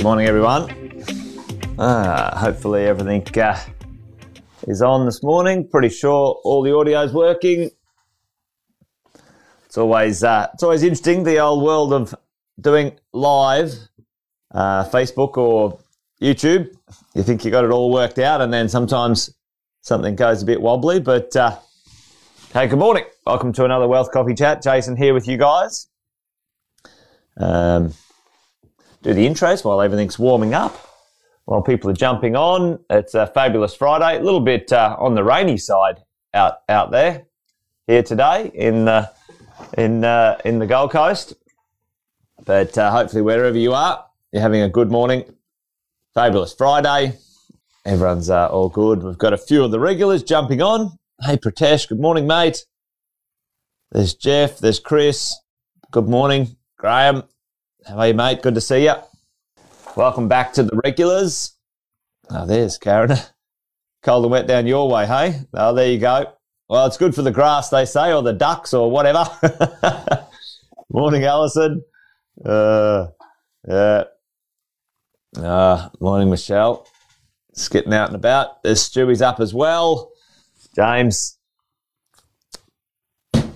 Good morning, everyone. Uh, hopefully, everything uh, is on this morning. Pretty sure all the audio is working. It's always uh, it's always interesting the old world of doing live uh, Facebook or YouTube. You think you got it all worked out, and then sometimes something goes a bit wobbly. But uh, hey, good morning. Welcome to another Wealth Coffee Chat. Jason here with you guys. Um, do the intros while everything's warming up, while people are jumping on. It's a fabulous Friday. A little bit uh, on the rainy side out out there here today in the in uh, in the Gold Coast, but uh, hopefully wherever you are, you're having a good morning. Fabulous Friday. Everyone's uh, all good. We've got a few of the regulars jumping on. Hey, Pratesh. Good morning, mate. There's Jeff. There's Chris. Good morning, Graham. How are you, mate? Good to see you. Welcome back to the regulars. Oh, there's Karen. Cold and wet down your way, hey? Oh, there you go. Well, it's good for the grass, they say, or the ducks, or whatever. morning, Alison. Uh, yeah. Uh, morning, Michelle. Just getting out and about. There's Stewie's up as well. James.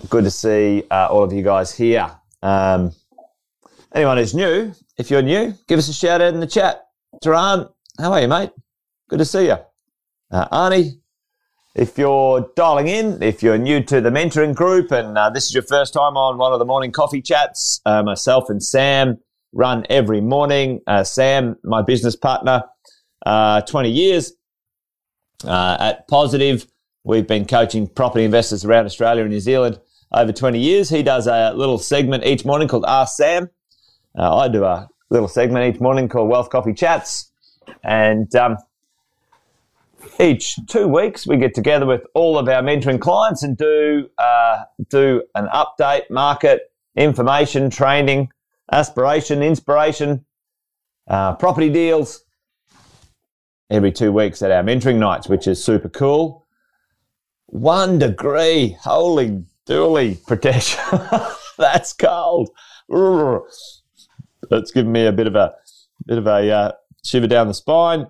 Good to see uh, all of you guys here. Um, anyone who's new, if you're new, give us a shout out in the chat. Duran, how are you, mate? Good to see you. Uh, Arnie, if you're dialing in, if you're new to the mentoring group and uh, this is your first time on one of the morning coffee chats, uh, myself and Sam run every morning. Uh, Sam, my business partner, uh, 20 years uh, at Positive. We've been coaching property investors around Australia and New Zealand over 20 years. He does a little segment each morning called Ask Sam. Uh, I do a little segment each morning called Wealth Coffee Chats. And um, each two weeks, we get together with all of our mentoring clients and do, uh, do an update, market, information, training, aspiration, inspiration, uh, property deals every two weeks at our mentoring nights, which is super cool. One degree, holy dooly protection. That's cold. That's giving me a bit of a bit of a uh, shiver down the spine.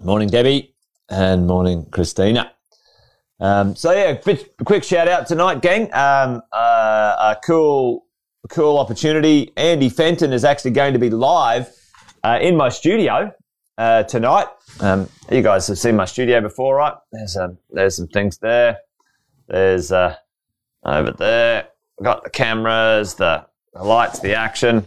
Morning, Debbie, and morning, Christina. Um, so yeah, quick shout out tonight, gang. Um, uh, a cool, cool opportunity. Andy Fenton is actually going to be live uh, in my studio uh, tonight. Um, you guys have seen my studio before, right? There's um, there's some things there. There's uh, over there. I've Got the cameras, the, the lights, the action.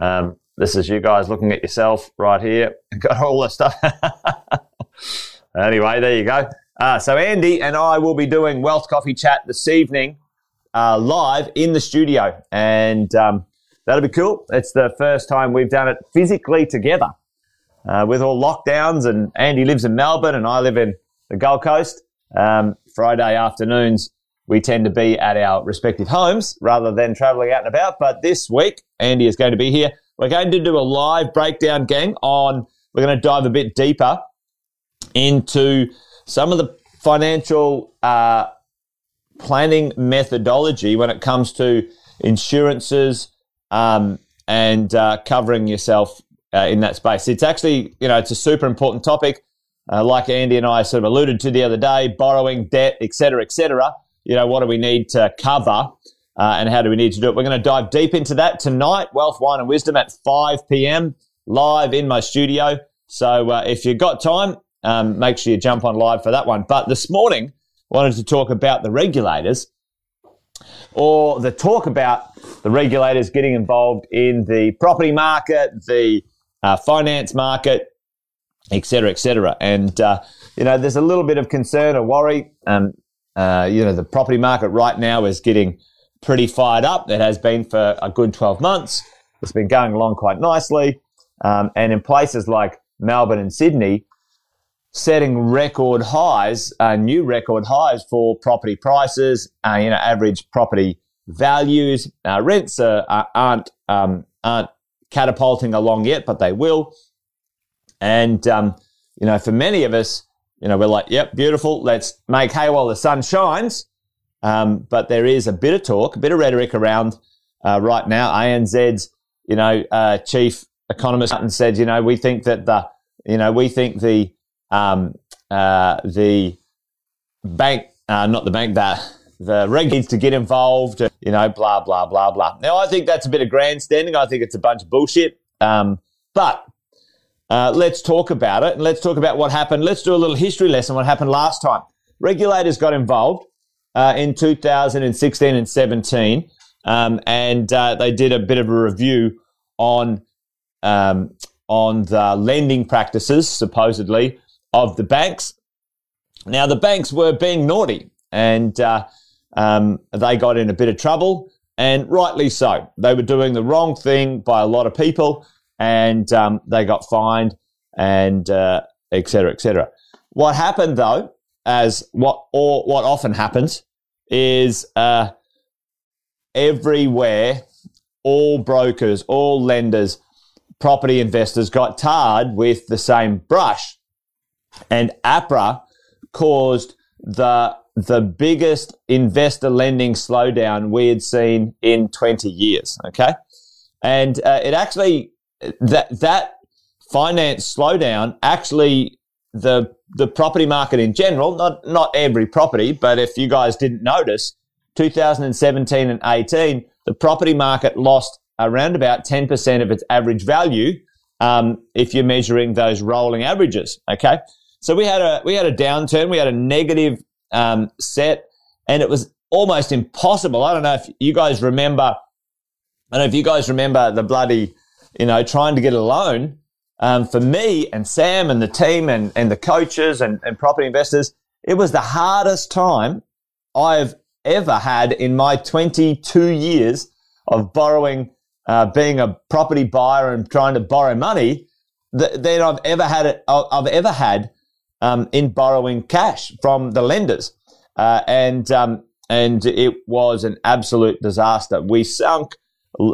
Um, this is you guys looking at yourself right here. Got all the stuff. anyway, there you go. Uh, so Andy and I will be doing Wealth Coffee Chat this evening uh, live in the studio, and um, that'll be cool. It's the first time we've done it physically together uh, with all lockdowns. And Andy lives in Melbourne, and I live in the Gold Coast. Um, Friday afternoons we tend to be at our respective homes rather than traveling out and about. But this week, Andy is going to be here. We're going to do a live breakdown, gang, on, we're going to dive a bit deeper into some of the financial uh, planning methodology when it comes to insurances um, and uh, covering yourself uh, in that space. It's actually, you know, it's a super important topic. Uh, like Andy and I sort of alluded to the other day, borrowing, debt, etc., etc you know, what do we need to cover uh, and how do we need to do it? We're going to dive deep into that tonight, Wealth, Wine and Wisdom at 5 p.m. live in my studio. So uh, if you've got time, um, make sure you jump on live for that one. But this morning, wanted to talk about the regulators or the talk about the regulators getting involved in the property market, the uh, finance market, etc., etc. And uh, you know, there's a little bit of concern or worry. Um, uh, you know, the property market right now is getting pretty fired up. It has been for a good 12 months. It's been going along quite nicely. Um, and in places like Melbourne and Sydney, setting record highs, uh, new record highs for property prices, uh, you know, average property values. Uh, rents are, aren't, um, aren't catapulting along yet, but they will. And, um, you know, for many of us, you know, we're like, yep, beautiful. Let's make hay while the sun shines. Um, but there is a bit of talk, a bit of rhetoric around uh, right now. ANZ's, you know, uh, chief economist said, you know, we think that the, you know, we think the, um, uh, the bank, uh, not the bank, that the reg needs to get involved, you know, blah, blah, blah, blah. Now, I think that's a bit of grandstanding. I think it's a bunch of bullshit. Um, but uh, let's talk about it and let's talk about what happened. Let's do a little history lesson what happened last time. Regulators got involved uh, in 2016 and 17, um, and uh, they did a bit of a review on um, on the lending practices, supposedly, of the banks. Now, the banks were being naughty, and uh, um, they got in a bit of trouble, and rightly so. They were doing the wrong thing by a lot of people, and um, they got fined, and uh, et cetera, et cetera. What happened though, as what or what often happens, is uh, everywhere, all brokers, all lenders, property investors got tarred with the same brush, and APRA caused the the biggest investor lending slowdown we had seen in 20 years. Okay. And uh, it actually, that, that finance slowdown actually, the, the property market in general, not, not every property, but if you guys didn't notice, 2017 and 18, the property market lost around about 10% of its average value um, if you're measuring those rolling averages. Okay. So we had a we had a downturn. We had a negative um, set, and it was almost impossible. I don't know if you guys remember. I don't know if you guys remember the bloody, you know, trying to get a loan. Um, for me and Sam and the team and, and the coaches and, and property investors, it was the hardest time I've ever had in my 22 years of borrowing, uh, being a property buyer and trying to borrow money that, I've ever had it, I've ever had um, in borrowing cash from the lenders, uh, and um, and it was an absolute disaster. We sunk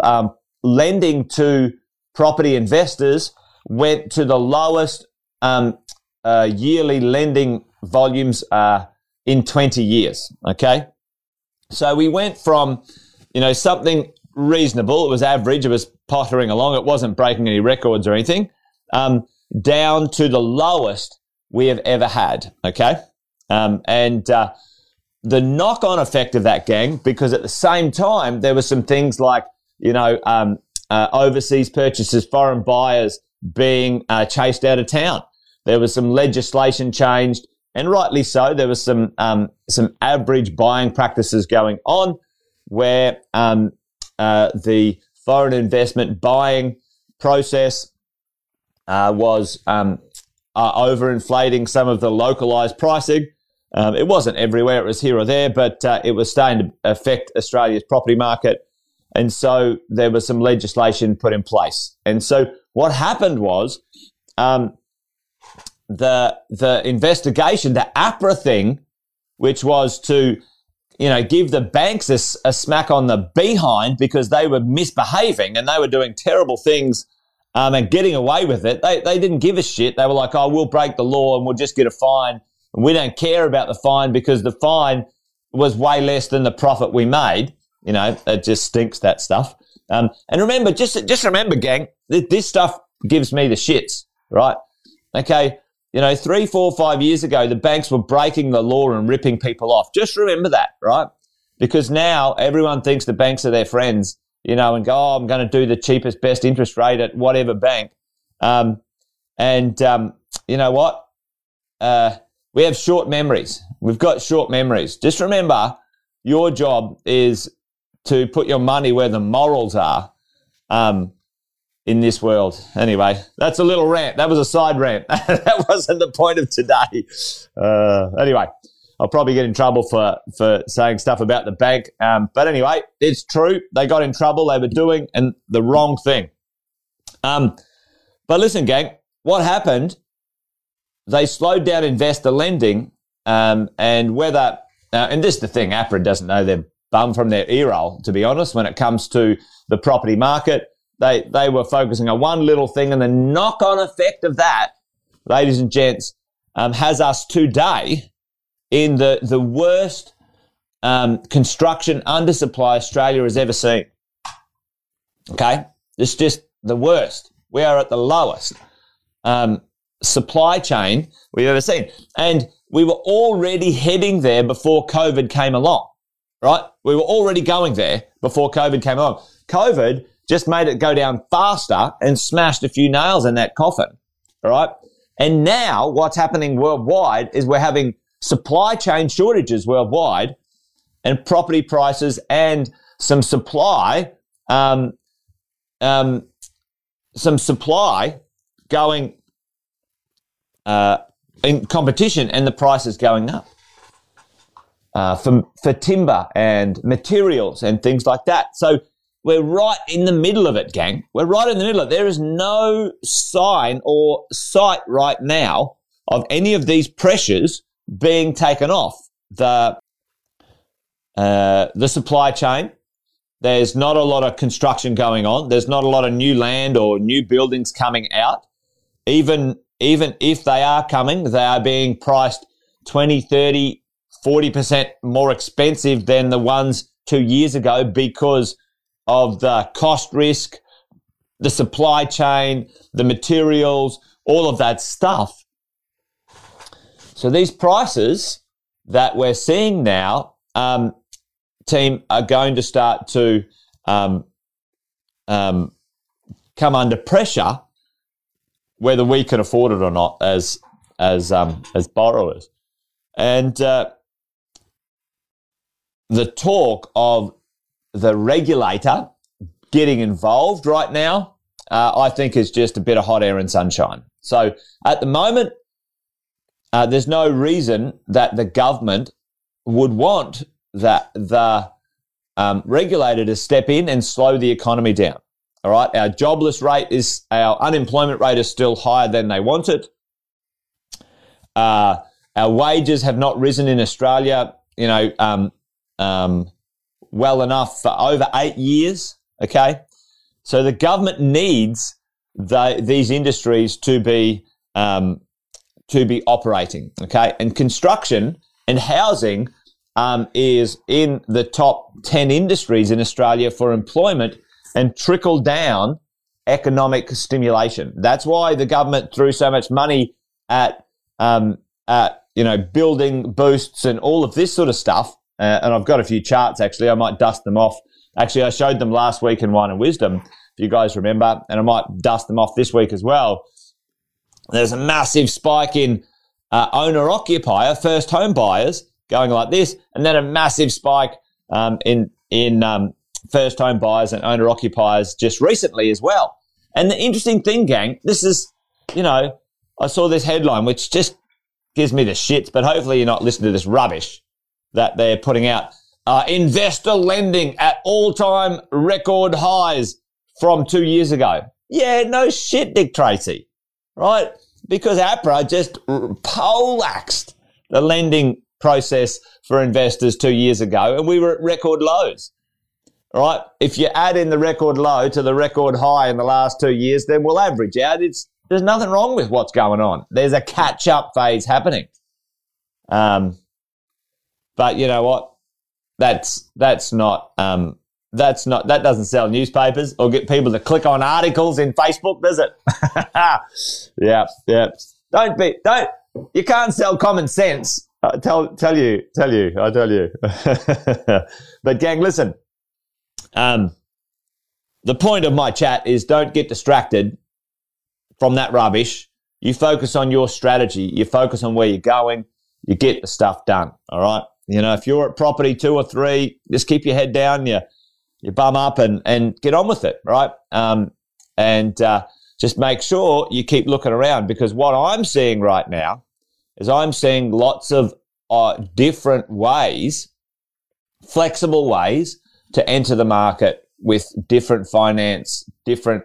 um, lending to property investors went to the lowest um, uh, yearly lending volumes uh, in 20 years. Okay, so we went from you know something reasonable. It was average. It was pottering along. It wasn't breaking any records or anything. Um, down to the lowest we have ever had. Okay. Um, and uh, the knock on effect of that, gang, because at the same time, there were some things like, you know, um, uh, overseas purchases, foreign buyers being uh, chased out of town. There was some legislation changed, and rightly so. There was some um, some average buying practices going on, where um, uh, the foreign investment buying process uh, was um, uh, overinflating some of the localized pricing. Um, it wasn't everywhere, it was here or there, but uh, it was starting to affect Australia's property market. And so there was some legislation put in place. And so what happened was um, the, the investigation, the APRA thing, which was to you know, give the banks a, a, smack on the behind because they were misbehaving and they were doing terrible things um, and getting away with it. They, they didn't give a shit. They were like, oh, we'll break the law and we'll just get a fine. And we don't care about the fine because the fine was way less than the profit we made. You know, it just stinks that stuff. Um, and remember, just, just remember, gang, this stuff gives me the shits, right? Okay. You know, three, four, five years ago, the banks were breaking the law and ripping people off. Just remember that, right? Because now everyone thinks the banks are their friends you know, and go, oh, I'm going to do the cheapest, best interest rate at whatever bank. Um, and um, you know what? Uh, we have short memories. We've got short memories. Just remember, your job is to put your money where the morals are um, in this world. Anyway, that's a little rant. That was a side rant. that wasn't the point of today. Uh, anyway. I'll probably get in trouble for for saying stuff about the bank. Um, but anyway, it's true. They got in trouble. They were doing and the wrong thing. Um, but listen, gang, what happened? They slowed down investor lending, um, and whether uh, and this is the thing, APRA doesn't know their bum from their ear roll. To be honest, when it comes to the property market, they they were focusing on one little thing, and the knock on effect of that, ladies and gents, um, has us today in the, the worst um, construction undersupply Australia has ever seen. Okay? It's just the worst. We are at the lowest um, supply chain we've ever seen. And we were already heading there before COVID came along, right? We were already going there before COVID came along. COVID just made it go down faster and smashed a few nails in that coffin, all right? And now what's happening worldwide is we're having supply chain shortages worldwide and property prices and some supply, um, um, some supply going uh, in competition and the prices going up. Uh, for, for timber and materials and things like that. So we're right in the middle of it, gang. We're right in the middle of it. There is no sign or sight right now of any of these pressures being taken off the uh, the supply chain. There's not a lot of construction going on. There's not a lot of new land or new buildings coming out. Even even if they are coming, they are being priced 20, 30, 40% more expensive than the ones two years ago because of the cost risk, the supply chain, the materials, all of that stuff. So these prices that we're seeing now, um, team, are going to start to um, um, come under pressure whether we can afford it or not as as um, as borrowers. And uh, the talk of the regulator getting involved right now, uh, I think is just a bit of hot air and sunshine. So at the moment, uh, there's no reason that the government would want that the um, regulator to step in and slow the economy down. All right. Our jobless rate is, our unemployment rate is still higher than they wanted. Uh, our wages have not risen in Australia, you know, um, um, well enough for over eight years. Okay. So the government needs the, these industries to be, um, to be operating. Okay. And construction and housing, um, is in the top 10 industries in Australia for employment and trickle down economic stimulation. That's why the government threw so much money at, um, at you know, building boosts and all of this sort of stuff. Uh, and I've got a few charts actually. I might dust them off. Actually, I showed them last week in Wine and Wisdom, if you guys remember, and I might dust them off this week as well. There's a massive spike in uh, owner occupier, first home buyers going like this, and then a massive spike um, in in um, first home buyers and owner occupiers just recently as well. And the interesting thing, gang, this is, you know, I saw this headline, which just gives me the shits, but hopefully you're not listening to this rubbish that they're putting out. Uh, investor lending at all time record highs from two years ago. Yeah, no shit, Dick Tracy, right? Because APRA just poleaxed the lending process for investors two years ago and we were at record lows. Right? If you add in the record low to the record high in the last two years, then we'll average out. It's, there's nothing wrong with what's going on. There's a catch up phase happening. Um, but you know what? That's, that's not, um, that's not, that doesn't sell newspapers or get people to click on articles in Facebook, does it? yeah. Yeah. Don't be, don't, you can't sell common sense. Uh, tell, tell you, tell you, I tell you. but gang, listen, um, the point of my chat is don't get distracted from that rubbish. You focus on your strategy. You focus on where you're going. You get the stuff done. All right. You know, if you're at property two or three, just keep your head down. You, you bum up and, and get on with it. Right. Um, and, uh, just make sure you keep looking around because what I'm seeing right now is I'm seeing lots of uh, different ways, flexible ways to enter the market with different finance, different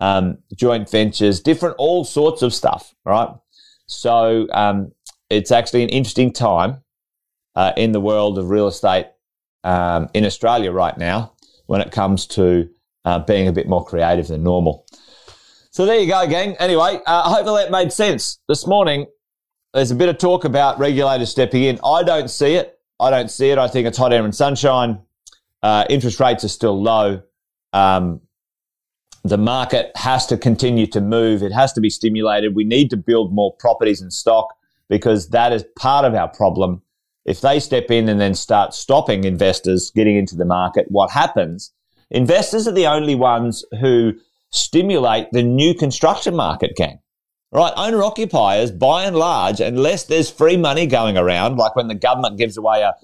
um, joint ventures, different all sorts of stuff, right? So um, it's actually an interesting time uh, in the world of real estate um, in Australia right now when it comes to uh, being a bit more creative than normal. So there you go, gang. Anyway, uh, hopefully that made sense. This morning, there's a bit of talk about regulators stepping in. I don't see it. I don't see it. I think it's hot air and sunshine. Uh, interest rates are still low. Um, the market has to continue to move. It has to be stimulated. We need to build more properties and stock because that is part of our problem. If they step in and then start stopping investors getting into the market, what happens? Investors are the only ones who stimulate the new construction market, gang. Right? Owner occupiers, by and large, unless there's free money going around, like when the government gives away a,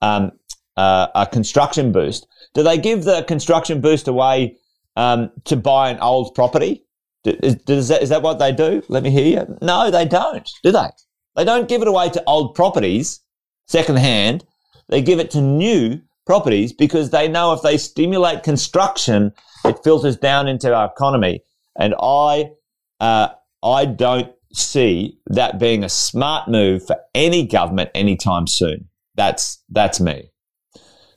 um, uh, a construction boost, do they give the construction boost away um, to buy an old property? Is, is, that, is that what they do? Let me hear you. No, they don't, do they? They don't give it away to old properties, second hand. They give it to new properties because they know if they stimulate construction, it filters down into our economy. And I, uh, I don't see that being a smart move for any government anytime soon. That's that's me.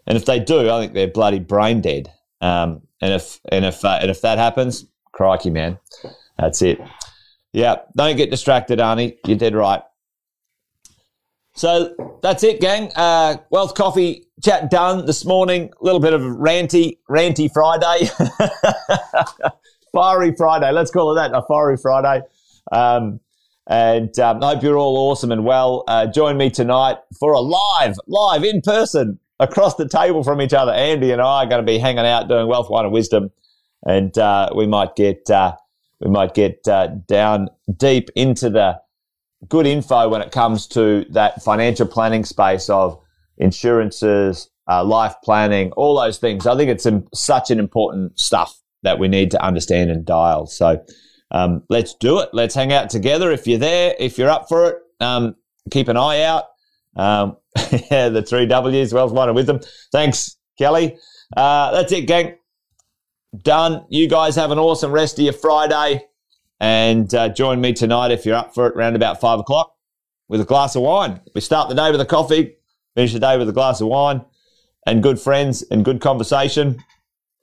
And if they do, I think they're bloody brain dead. Um, and if and if uh, and if that happens, crikey, man, that's it. Yeah, don't get distracted, Arnie. You're dead right. So that's it, gang. Uh, Wealth Coffee chat done this morning. A little bit of ranty, ranty Friday, fiery Friday. Let's call it that, a fiery Friday. Um, and um, I hope you're all awesome and well. Uh, join me tonight for a live, live in person across the table from each other. Andy and I are going to be hanging out doing wealth, wine, and wisdom, and uh, we might get uh, we might get uh, down deep into the good info when it comes to that financial planning space of insurances, uh, life planning, all those things. I think it's such an important stuff that we need to understand and dial. So um, let's do it. Let's hang out together. If you're there, if you're up for it, um, keep an eye out. Um, the three W's, Wealth, Wine, and Wisdom. Thanks, Kelly. Uh, that's it, gang. Done. You guys have an awesome rest of your Friday. And uh, join me tonight if you're up for it, around about five o'clock with a glass of wine. We start the day with a coffee, finish the day with a glass of wine, and good friends and good conversation.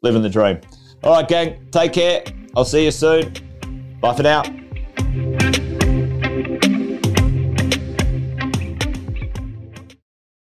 Living the dream. All right, gang, take care. I'll see you soon. Bye for now.